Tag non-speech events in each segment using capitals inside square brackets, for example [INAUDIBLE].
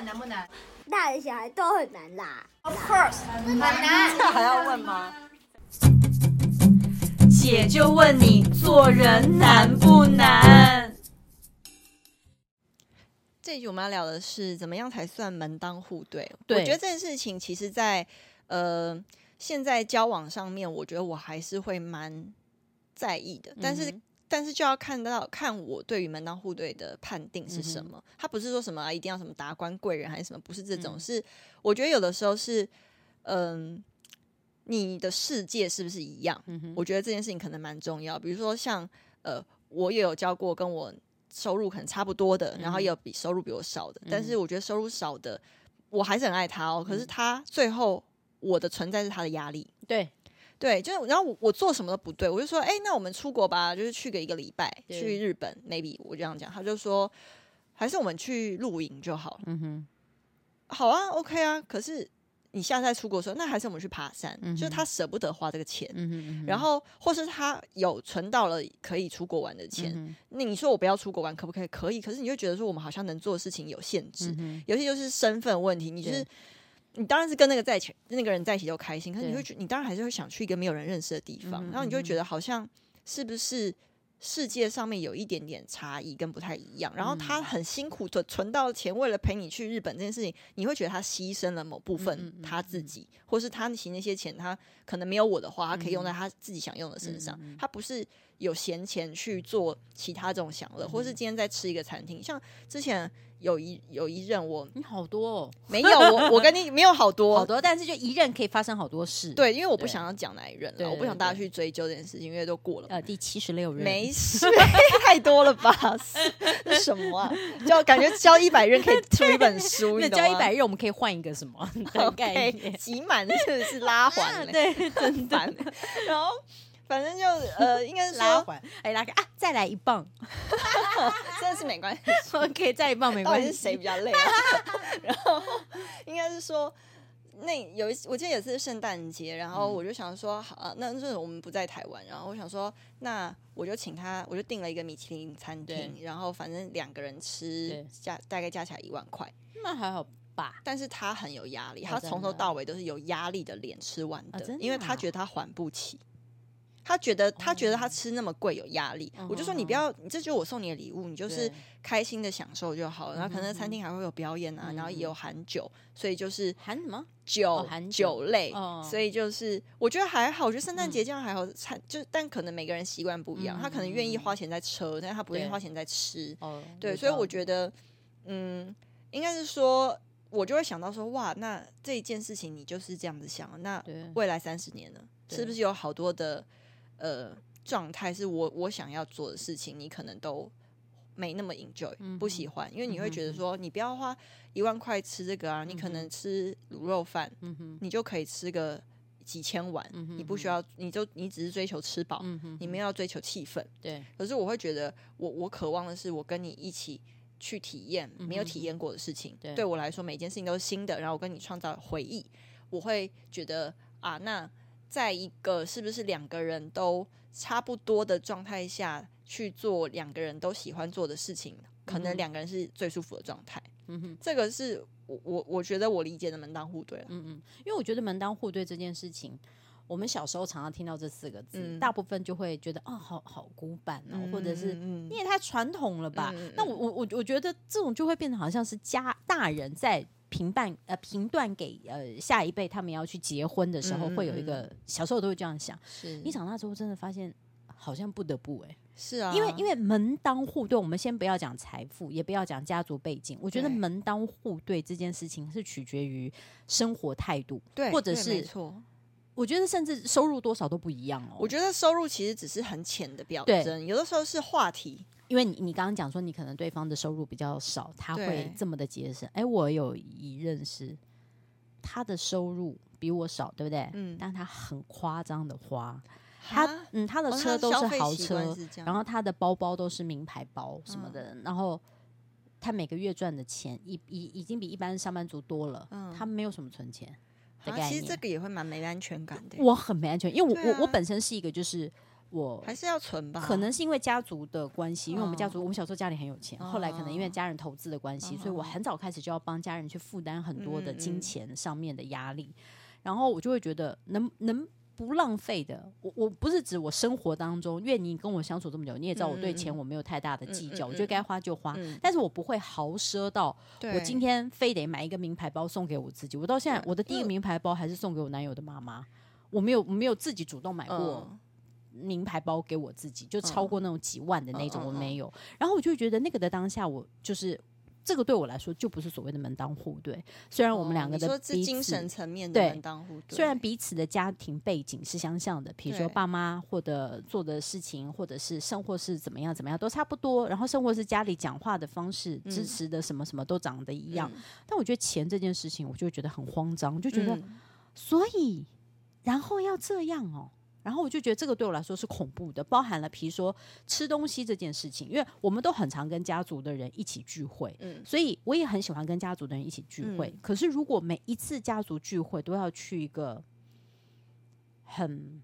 们难不难？大人小孩都很难啦。Of course，很难。这还要问吗？姐就问你，做人难不难？这一集我们要聊的是怎么样才算门当户对？对我觉得这件事情其实在，在呃现在交往上面，我觉得我还是会蛮在意的。但是，嗯、但是就要看到看我对于门当户对的判定是什么。他、嗯、不是说什么、啊、一定要什么达官贵人还是什么，不是这种。嗯、是我觉得有的时候是，嗯、呃，你的世界是不是一样？嗯、我觉得这件事情可能蛮重要。比如说像呃，我也有教过跟我。收入可能差不多的，然后也有比收入比我少的，嗯、但是我觉得收入少的，我还是很爱他哦。嗯、可是他最后我的存在是他的压力，对对，就是然后我，我做什么都不对，我就说，哎，那我们出国吧，就是去个一个礼拜，去日本，maybe 我这样讲，他就说，还是我们去露营就好了。嗯哼，好啊，OK 啊，可是。你下次再出国的时候，那还是我们去爬山，嗯、就是他舍不得花这个钱，嗯哼嗯然后或是他有存到了可以出国玩的钱，嗯、那你说我不要出国玩可不可以？可以，可是你就觉得说我们好像能做的事情有限制，嗯、哼有些就是身份问题，你就是对你当然是跟那个在一起那个人在一起就开心，可是你会觉对你当然还是会想去一个没有人认识的地方，然后你就会觉得好像是不是？世界上面有一点点差异跟不太一样，然后他很辛苦的存到钱，为了陪你去日本这件事情，你会觉得他牺牲了某部分他自己，或是他其实那些钱他可能没有我的话，他可以用在他自己想用的身上，他不是有闲钱去做其他这种享乐，或是今天在吃一个餐厅，像之前。有一有一任我你好多哦，没有我我跟你 [LAUGHS] 没有好多好多，但是就一任可以发生好多事。对，因为我不想要讲哪一任了，我不想大家去追究这件事情，因为都过了。呃，第七十六任没事，太多了吧？是什么啊？就感觉交一百任可以 [LAUGHS] 出一本书，那交一百任我们可以换一个什么？[LAUGHS] OK，集满是是拉环，对，真烦。然后。反正就呃，应该是说拉环，哎，拉开啊，再来一棒，[LAUGHS] 真的是没关系，[LAUGHS] OK，再一棒没关系。是谁比较累啊？[LAUGHS] 然后应该是说，那有一我记得也是圣诞节，然后我就想说，好，啊，那就是我们不在台湾，然后我想说，那我就请他，我就订了一个米其林餐厅，然后反正两个人吃加大概加起来一万块，那还好吧？但是他很有压力，他从头到尾都是有压力的脸吃完，的因为他觉得他还不起。他觉得他觉得他吃那么贵有压力，我就说你不要，这就是我送你的礼物，你就是开心的享受就好了。然后可能餐厅还会有表演啊，然后也有含酒，所以就是含什么酒酒类，所以就是我觉得还好。我觉得圣诞节这样还好，餐就但可能每个人习惯不一样，他可能愿意花钱在车，但是他不愿意花钱在吃。对，所以我觉得，嗯，应该是说，我就会想到说，哇，那这一件事情你就是这样子想，那未来三十年呢，是不是有好多的？呃，状态是我我想要做的事情，你可能都没那么 enjoy，、嗯、不喜欢，因为你会觉得说，你不要花一万块吃这个啊，嗯、你可能吃卤肉饭，嗯、你就可以吃个几千碗，嗯、你不需要，你就你只是追求吃饱，嗯、你没有要追求气氛，对。可是我会觉得我，我我渴望的是，我跟你一起去体验没有体验过的事情，对，对我来说，每件事情都是新的，然后我跟你创造回忆，我会觉得啊，那。在一个是不是两个人都差不多的状态下去做两个人都喜欢做的事情，可能两个人是最舒服的状态。嗯哼，这个是我我我觉得我理解的门当户对了。嗯嗯，因为我觉得门当户对这件事情，我们小时候常常听到这四个字，嗯、大部分就会觉得啊、哦，好好古板哦，嗯、或者是你也太传统了吧？嗯、那我我我我觉得这种就会变得好像是家大人在。评判呃评断给呃下一辈他们要去结婚的时候，会有一个小时候都会这样想。是。你长大之后真的发现好像不得不哎、欸，是啊，因为因为门当户对，我们先不要讲财富，也不要讲家族背景，我觉得门当户对这件事情是取决于生活态度，对，或者是错。我觉得甚至收入多少都不一样哦。我觉得收入其实只是很浅的表征，有的时候是话题。因为你你刚刚讲说你可能对方的收入比较少，他会这么的节省。哎，我有一认识，他的收入比我少，对不对？嗯。但他很夸张的花，他嗯，他的车都是豪车，然后他的包包都是名牌包什么的，嗯、然后他每个月赚的钱，已已已经比一般上班族多了。嗯。他没有什么存钱的概念，其实这个也会蛮没安全感的。我很没安全，因为我、啊、我我本身是一个就是。我还是要存吧，可能是因为家族的关系，因为我们家族我们小时候家里很有钱，后来可能因为家人投资的关系，所以我很早开始就要帮家人去负担很多的金钱上面的压力，然后我就会觉得能能。不浪费的，我我不是指我生活当中，因为你跟我相处这么久，你也知道我对钱我没有太大的计较，我觉得该花就花，嗯、但是我不会豪奢到我今天非得买一个名牌包送给我自己。我到现在我的第一个名牌包还是送给我男友的妈妈，我没有我没有自己主动买过名牌包给我自己，就超过那种几万的那种我没有。然后我就觉得那个的当下，我就是。这个对我来说就不是所谓的门当户对，虽然我们两个的精神层面的门当户对，虽然彼此的家庭背景是相像的，比如说爸妈或者做的事情，或者是生活是怎么样怎么样都差不多，然后生活是家里讲话的方式、嗯、支持的什么什么都长得一样，嗯、但我觉得钱这件事情，我就会觉得很慌张，就觉得、嗯、所以然后要这样哦。然后我就觉得这个对我来说是恐怖的，包含了比如说吃东西这件事情，因为我们都很常跟家族的人一起聚会，嗯，所以我也很喜欢跟家族的人一起聚会。嗯，可是如果每一次家族聚会都要去一个很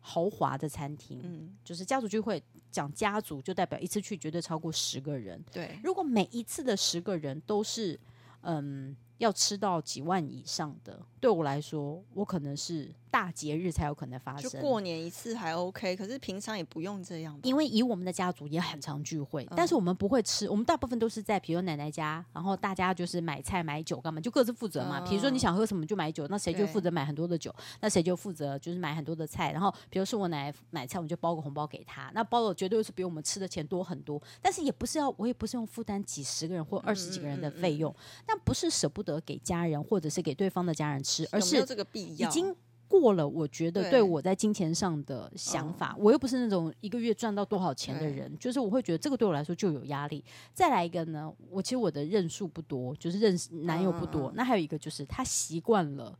豪华的餐厅，嗯，就是家族聚会讲家族就代表一次去绝对超过十个人，对。如果每一次的十个人都是嗯要吃到几万以上的，对我来说，我可能是。大节日才有可能发生，就过年一次还 OK，可是平常也不用这样。因为以我们的家族也很常聚会，嗯、但是我们不会吃，我们大部分都是在比如奶奶家，然后大家就是买菜买酒干嘛，就各自负责嘛。比、嗯、如说你想喝什么就买酒，那谁就负责买很多的酒，那谁就负责就是买很多的菜。然后比如说我奶奶买菜，我们就包个红包给她，那包的绝对是比我们吃的钱多很多。但是也不是要，我也不是用负担几十个人或二十几个人的费用，但不是舍不得给家人或者是给对方的家人吃，而是这个必要已经。过了，我觉得对我在金钱上的想法，我又不是那种一个月赚到多少钱的人，就是我会觉得这个对我来说就有压力。再来一个呢，我其实我的认数不多，就是认识男友不多。那还有一个就是他习惯了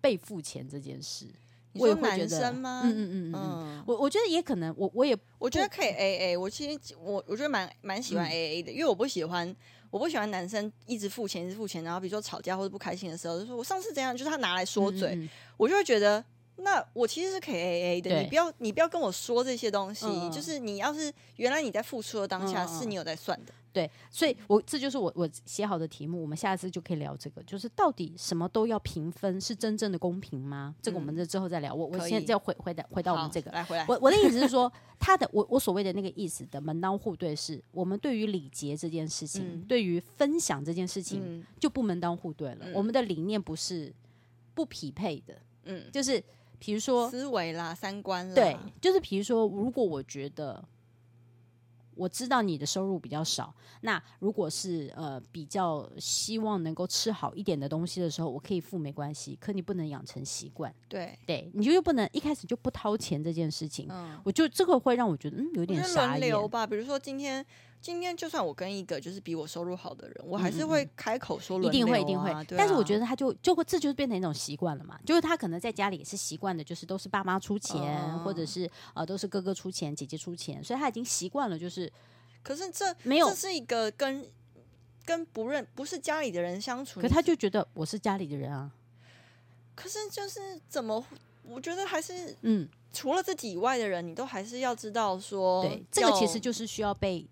被付钱这件事，我也会觉得，嗯嗯嗯嗯，我我觉得也可能，我我也我觉得可以 A A。我其实我我觉得蛮蛮喜欢 A A 的，因为我不喜欢。我不喜欢男生一直付钱，一直付钱，然后比如说吵架或者不开心的时候，就说我上次怎样，就是他拿来说嘴，嗯嗯，我就会觉得，那我其实是可以 A A 的，对你不要你不要跟我说这些东西，嗯、就是你要是原来你在付出的当下是你有在算的。对，所以我这就是我我写好的题目，我们下次就可以聊这个，就是到底什么都要平分是真正的公平吗？这个我们这之后再聊。我我现在要回回到回到我们这个，来回来。我我的意思是说，他的我我所谓的那个意思的门当户对，是我们对于礼节这件事情，嗯、对于分享这件事情就不门当户对了。嗯、我们的理念不是不匹配的，嗯，就是比如说思维啦、三观啦，对，就是比如说，如果我觉得。我知道你的收入比较少，那如果是呃比较希望能够吃好一点的东西的时候，我可以付没关系。可你不能养成习惯，对对，你就又不能一开始就不掏钱这件事情。嗯，我就这个会让我觉得嗯有点傻。轮流吧，比如说今天。今天就算我跟一个就是比我收入好的人，我还是会开口说一定会一定会。啊、但是我觉得他就就会这就是变成一种习惯了嘛，就是他可能在家里也是习惯的，就是都是爸妈出钱，嗯、或者是呃都是哥哥出钱，姐姐出钱，所以他已经习惯了。就是，可是这没有这是一个跟跟不认不是家里的人相处，可他就觉得我是家里的人啊。可是就是怎么，我觉得还是嗯，除了自己以外的人，你都还是要知道说，对，这个其实就是需要被。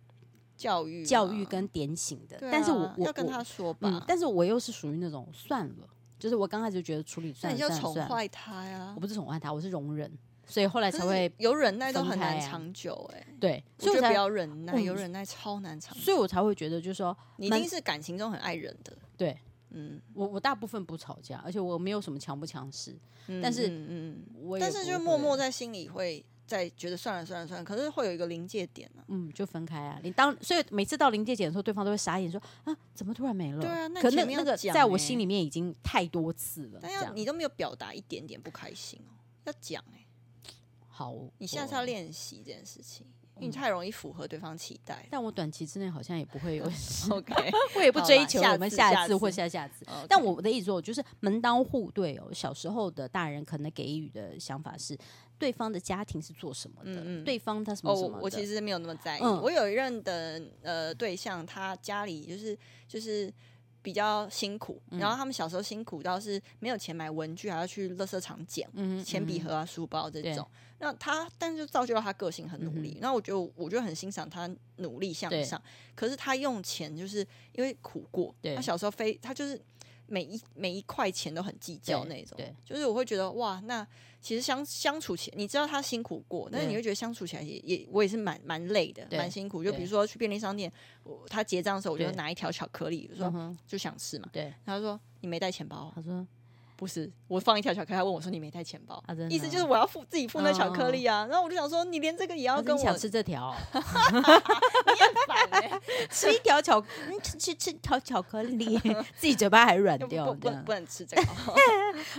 教育、教育跟点醒的，啊、但是我我要跟他说吧、嗯，但是我又是属于那种算了，就是我刚开始就觉得处理算了，那你就宠坏他呀？我不是宠坏他，我是容忍，所以后来才会有忍耐都很难长久、欸，哎，对，所以不要忍耐，有忍耐超难长久，所以我才会觉得就是说，你一定是感情中很爱忍的，对，嗯，我我大部分不吵架，而且我没有什么强不强势，嗯、但是嗯，我但是就默默在心里会。再觉得算了算了算了，可是会有一个临界点呢、啊。嗯，就分开啊。你当所以每次到临界点的时候，对方都会傻眼说啊，怎么突然没了？对啊，那可那那个在我心里面已经太多次了。但要你都没有表达一点点不开心哦，要讲哎、欸。好，你下次要练习这件事情，因为你太容易符合对方期待。但我短期之内好像也不会有 [LAUGHS] OK，[LAUGHS] 我也不追求我们下一次或下下次。但我的意思说，就是门当户对哦。小时候的大人可能给予的想法是。对方的家庭是做什么的？嗯嗯，对方他什么什么？哦，我其实没有那么在意。嗯，我有一任的呃对象，他家里就是就是比较辛苦，然后他们小时候辛苦到是没有钱买文具，还要去垃圾场捡铅笔盒啊、书包这种。那他，但是就造就了他个性很努力。那我觉得，我就很欣赏他努力向上。可是他用钱，就是因为苦过。他小时候非他就是每一每一块钱都很计较那种。就是我会觉得哇，那其实相相处起来，你知道他辛苦过，但是你会觉得相处起来也也我也是蛮蛮累的，蛮辛苦。就比如说去便利商店，我他结账的时候，我就拿一条巧克力，我说就想吃嘛。对，他说你没带钱包，他说。不是，我放一条巧克力，他问我说：“你没带钱包？”意思就是我要付自己付那巧克力啊。然后我就想说，你连这个也要跟我吃这条？[LAUGHS] 你很烦哎！[LAUGHS] 吃一条巧，吃吃吃条巧克力，[LAUGHS] 自己嘴巴还软掉，不不能吃这个。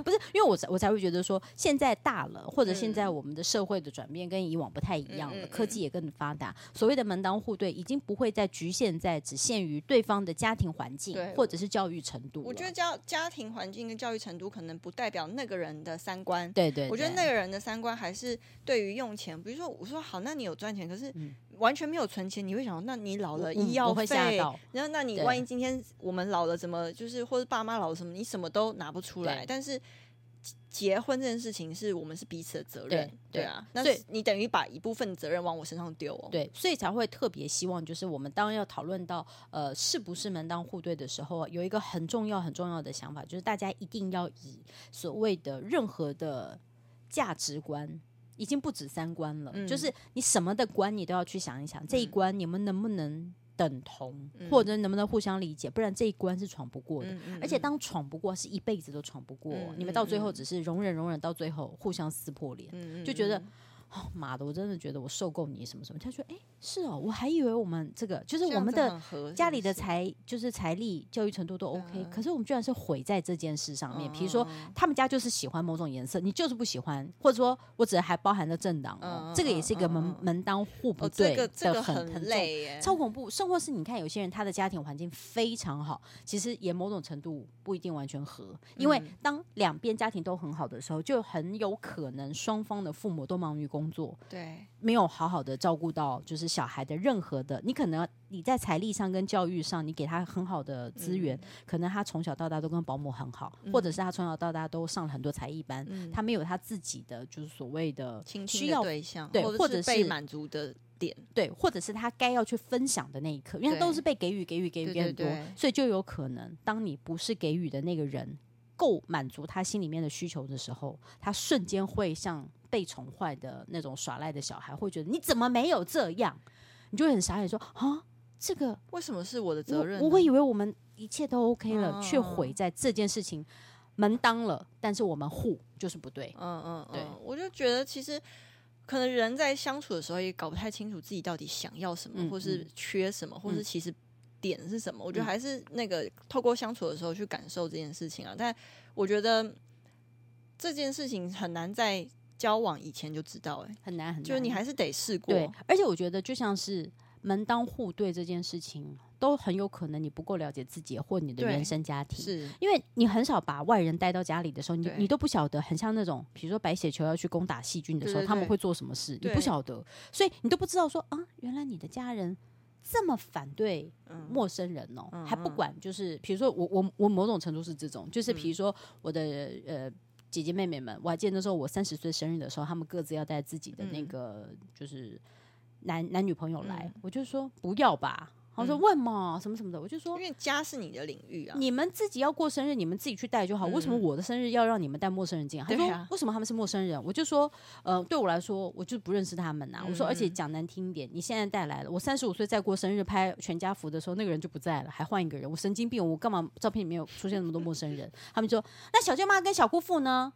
不是，因为我我才会觉得说，现在大了，或者现在我们的社会的转变跟以往不太一样了，科技也更发达，所谓的门当户对已经不会再局限在只限于对方的家庭环境或者是教育程度。我觉得家家庭环境跟教育程度。可能不代表那个人的三观。对，对对，我觉得那个人的三观还是对于用钱，比如说我说好，那你有赚钱，可是完全没有存钱，你会想，那你老了医药费，然后那你万一今天我们老了怎么就是，或者爸妈老了什么，你什么都拿不出来，但是。结婚这件事情是我们是彼此的责任，对，对啊，那所以你等于把一部分责任往我身上丢哦，对，所以才会特别希望，就是我们当要讨论到呃是不是门当户对的时候，有一个很重要很重要的想法，就是大家一定要以所谓的任何的价值观，已经不止三关了，嗯、就是你什么的关你都要去想一想，这一关你们能不能。等同，或者能不能互相理解？不然这一关是闯不过的。嗯嗯嗯、而且当闯不过，是一辈子都闯不过。你们到最后只是容忍容忍，到最后互相撕破脸，就觉得。哦，妈的！我真的觉得我受够你什么什么。他说：“哎，是哦，我还以为我们这个就是我们的家里的财，就是财力、教育程度都 OK，可是我们居然是毁在这件事上面。比如说，他们家就是喜欢某种颜色，你就是不喜欢，或者说我只还包含了政党哦，这个也是一个门门当户不对的很很累，超恐怖。甚或是你看有些人他的家庭环境非常好，其实也某种程度不一定完全合，因为当两边家庭都很好的时候，就很有可能双方的父母都忙于工。”工作。对，没有好好的照顾到，就是小孩的任何的，你可能你在财力上跟教育上，你给他很好的资源，嗯、可能他从小到大都跟保姆很好，嗯、或者是他从小到大都上了很多才艺班，嗯、他没有他自己的就是所谓的需要对象，对，或者是被满足的点，对，或者是他该要去分享的那一刻，因为都是被给予给予给予给很多，所以就有可能，当你不是给予的那个人。够满足他心里面的需求的时候，他瞬间会像被宠坏的那种耍赖的小孩，会觉得你怎么没有这样？你就会很傻眼说啊，这个为什么是我的责任？我会以为我们一切都 OK 了，却毁在这件事情门当了，但是我们护就是不对。嗯嗯，对，我就觉得其实可能人在相处的时候也搞不太清楚自己到底想要什么，或是缺什么，或是其实。点是什么？我觉得还是那个透过相处的时候去感受这件事情啊。但我觉得这件事情很难在交往以前就知道，欸，哎，很难很难，就是你还是得试过。对，而且我觉得就像是门当户对这件事情，都很有可能你不够了解自己或你的原生家庭，是。因为你很少把外人带到家里的时候，你你都不晓得，很像那种比如说白血球要去攻打细菌的时候，他们会做什么事，你不晓得，所以你都不知道说啊，原来你的家人。这么反对陌生人哦，嗯、还不管就是，比如说我我我某种程度是这种，就是比如说我的呃姐姐妹妹们，我还记得那时候我三十岁生日的时候，他们各自要带自己的那个就是男男女朋友来，嗯、我就说不要吧。我说问嘛，什么什么的，我就说，因为家是你的领域啊，你们自己要过生日，你们自己去带就好。为什么我的生日要让你们带陌生人进？他说为什么他们是陌生人？我就说，呃，对我来说，我就不认识他们呐。我说，而且讲难听一点，你现在带来了，我三十五岁再过生日拍全家福的时候，那个人就不在了，还换一个人，我神经病，我干嘛照片里面有出现那么多陌生人？他们说，那小舅妈跟小姑父呢？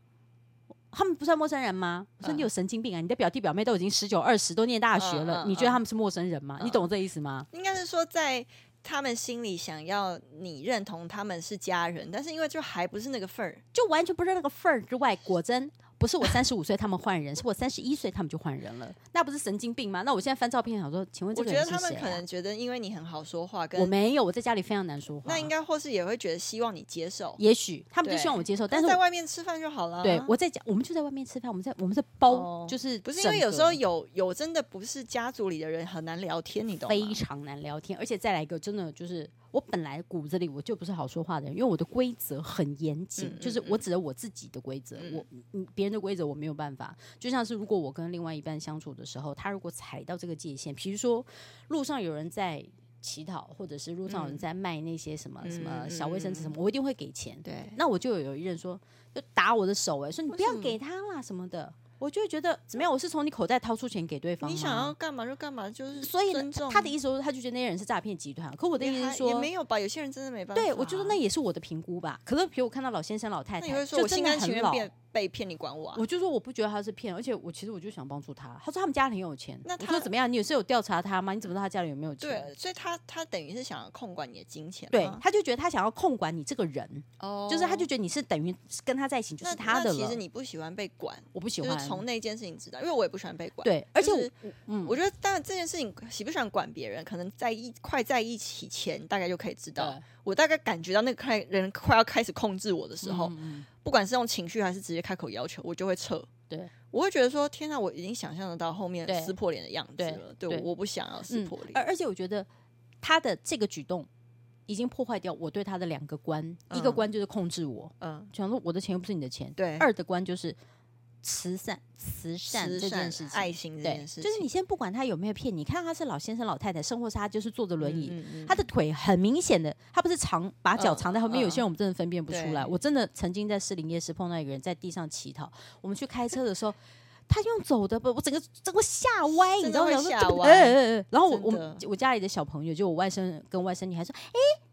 他们不算陌生人吗？我说你有神经病啊！你的表弟表妹都已经十九二十，都念大学了，你觉得他们是陌生人吗？你懂这意思吗？应该是说在。他们心里想要你认同他们是家人，但是因为就还不是那个份儿，就完全不是那个份儿之外，果真。不是我三十五岁他们换人，是我三十一岁他们就换人了，那不是神经病吗？那我现在翻照片想说，请问这个人是谁啊？我觉得他们可能觉得因为你很好说话，跟我没有，我在家里非常难说话。那应该或是也会觉得希望你接受，也许他们就希望我接受，但是在外面吃饭就好了。对，我在家，我们就在外面吃饭，我们在我们在包，就是不是因为有时候有有真的不是家族里的人很难聊天，你懂吗？非常难聊天，而且再来一个真的就是。我本来骨子里我就不是好说话的人，因为我的规则很严谨，嗯、就是我指的我自己的规则，嗯、我嗯别人的规则我没有办法。就像是如果我跟另外一半相处的时候，他如果踩到这个界限，比如说路上有人在乞讨，或者是路上有人在卖那些什么、嗯、什么小卫生纸什么，我一定会给钱。对，那我就有一人说，就打我的手、欸，哎，说你不要给他啦什么的。我就会觉得怎么样？我是从你口袋掏出钱给对方，你想要干嘛就干嘛，就是所以他的意思说，他就觉得那些人是诈骗集团。可我的意思是说，也没有吧？有些人真的没办法。对，我觉得那也是我的评估吧。可是比如我看到老先生、老太太，就真的很老。被骗你管我啊？我就说我不觉得他是骗，而且我其实我就想帮助他。他说他们家里很有钱，那他说怎么样？你有是有调查他吗？你怎么知道他家里有没有钱？对，所以他他等于是想要控管你的金钱，对，他就觉得他想要控管你这个人，哦，就是他就觉得你是等于跟他在一起就是他的了。其实你不喜欢被管，我不喜欢。从那件事情知道，因为我也不喜欢被管。对，而且我嗯，我觉得当然这件事情喜不喜欢管别人，可能在一快在一起前大概就可以知道。我大概感觉到那个快人快要开始控制我的时候，嗯、不管是用情绪还是直接开口要求，我就会撤。对，我会觉得说，天哪，我已经想象得到后面撕破脸的样子了。对，对，我不想要撕破脸。而、嗯、而且我觉得他的这个举动已经破坏掉我对他的两个关，嗯、一个关就是控制我，嗯，想说我的钱又不是你的钱。对，二的关就是。慈善、慈善这件事情，爱心这件事情，就是你先不管他有没有骗你，看他是老先生、老太太，生活是他就是坐着轮椅，嗯嗯嗯、他的腿很明显的，他不是长把脚藏在后面。嗯、有些人我们真的分辨不出来。嗯、我真的曾经在士林夜市碰到一个人在地上乞讨，我们去开车的时候，他用走的不，我整个整个吓歪，你知道吗？吓歪。然后我我家里的小朋友，就我外甥跟外甥女还说，哎。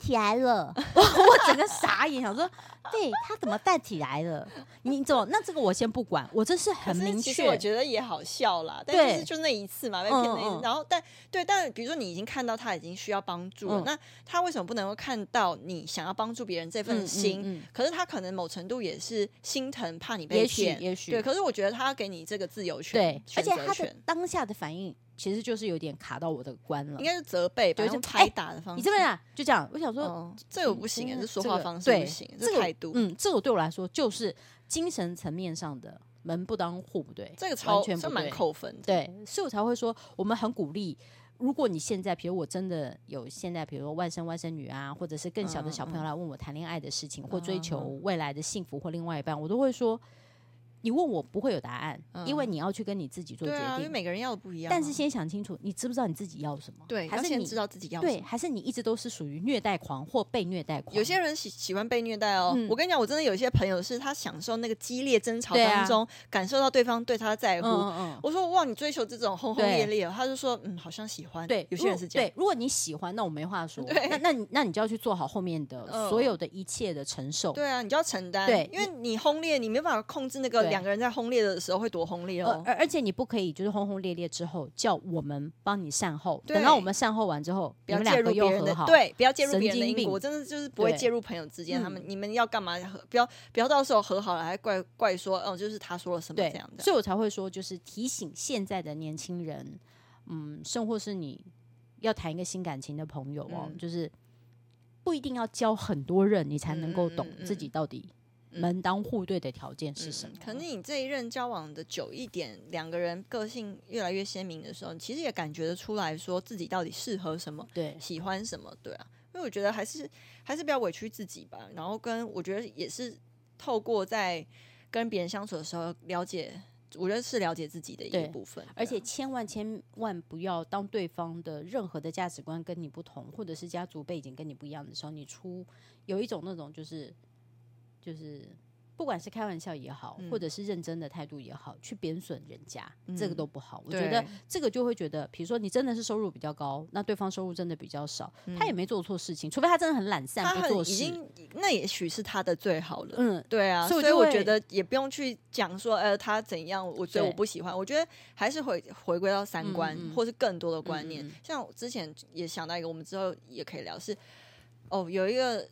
起来了，我 [LAUGHS] 我整个傻眼，想说，对他怎么弹起来了？你怎么？那这个我先不管，我这是很明确。我觉得也好笑啦，但就是就那一次嘛，被骗那一次。然后但对，但比如说你已经看到他已经需要帮助了，那他为什么不能够看到你想要帮助别人这份心？可是他可能某程度也是心疼，怕你被骗，也许对。可是我觉得他要给你这个自由权，对，而且他的当下的反应。其实就是有点卡到我的关了，应该是责备吧，用拍打的方式。你这边啊，就这样，我想说，这个不行，这说话方式不行，这态度，嗯，这个对我来说就是精神层面上的门不当户不对，这个超全蛮扣分的。对，所以我才会说，我们很鼓励，如果你现在，比如我真的有现在，比如说外甥外甥女啊，或者是更小的小朋友来问我谈恋爱的事情，或追求未来的幸福或另外一半，我都会说。你问我不会有答案，因为你要去跟你自己做决定。因为每个人要的不一样。但是先想清楚，你知不知道你自己要什么？对，还是你知道自己要什么？对，还是你一直都是属于虐待狂或被虐待狂？有些人喜喜欢被虐待哦。我跟你讲，我真的有一些朋友是他享受那个激烈争吵当中，感受到对方对他在乎。我说哇，你追求这种轰轰烈烈，他就说嗯，好像喜欢。对，有些人是这样。对，如果你喜欢，那我没话说。那那你那你就要去做好后面的所有的一切的承受。对啊，你就要承担。对，因为你轰烈，你没办法控制那个两个人在轰烈的。时候会多轰烈哦，而而且你不可以就是轰轰烈烈之后叫我们帮你善后，等到我们善后完之后，不要介入别人的，对，不要介入别人的因果，我真的就是不会介入朋友之间，他们你们要干嘛？不要不要到时候和好了还怪怪说哦，就是他说了什么这样的，所以我才会说，就是提醒现在的年轻人，嗯，甚或是你要谈一个新感情的朋友哦，就是不一定要交很多人，你才能够懂自己到底。门当户对的条件是什么？嗯，可能你这一任交往的久一点，两个人个性越来越鲜明的时候，其实也感觉得出来说自己到底适合什么，对，喜欢什么，对啊。因为我觉得还是还是不要委屈自己吧。然后跟我觉得也是透过在跟别人相处的时候了解，我觉得是了解自己的一个部分。而且千万千万不要当对方的任何的价值观跟你不同，或者是家族背景跟你不一样的时候，你出有一种那种就是。就是，不管是开玩笑也好，嗯、或者是认真的态度也好，去贬损人家，嗯、这个都不好。我觉得这个就会觉得，比如说你真的是收入比较高，那对方收入真的比较少，嗯、他也没做错事情，除非他真的很懒散不做事，已经那也许是他的最好了。嗯，对啊，所以，所以我觉得也不用去讲说，呃，他怎样，我觉得我不喜欢。我觉得还是回回归到三观，或是更多的观念。像我之前也想到一个，我们之后也可以聊是，哦，有一个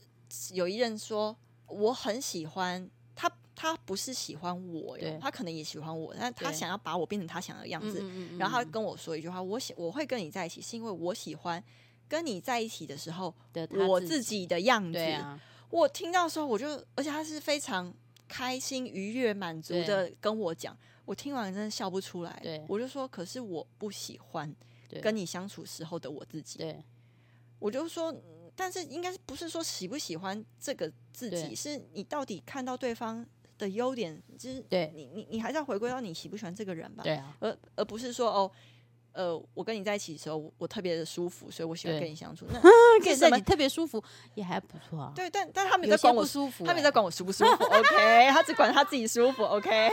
有一任说。我很喜欢他，他不是喜欢我哟，他可能也喜欢我，但他想要把我变成他想要的样子。然后他跟我说一句话：“我喜我会跟你在一起，是因为我喜欢跟你在一起的时候我自己的样子。啊”我听到的时候，我就而且他是非常开心、愉悦、满足的跟我讲。我听完真的笑不出来。我就说：“可是我不喜欢跟你相处时候的我自己。”对我就说。但是应该是不是说喜不喜欢这个自己，是你到底看到对方的优点，就是对。你你你还是要回归到你喜不喜欢这个人吧，对啊，而而不是说哦。呃，我跟你在一起的时候，我，我特别的舒服，所以我喜欢跟你相处。那 [LAUGHS] 跟你在一起特别舒服，也还不错啊。对，但但他没在管我舒服，他没在管我舒不舒服。OK，他只管他自己舒服。[LAUGHS] OK，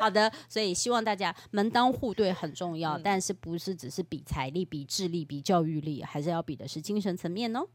好的，所以希望大家门当户对很重要，嗯、但是不是只是比财力、比智力、比教育力，还是要比的是精神层面哦。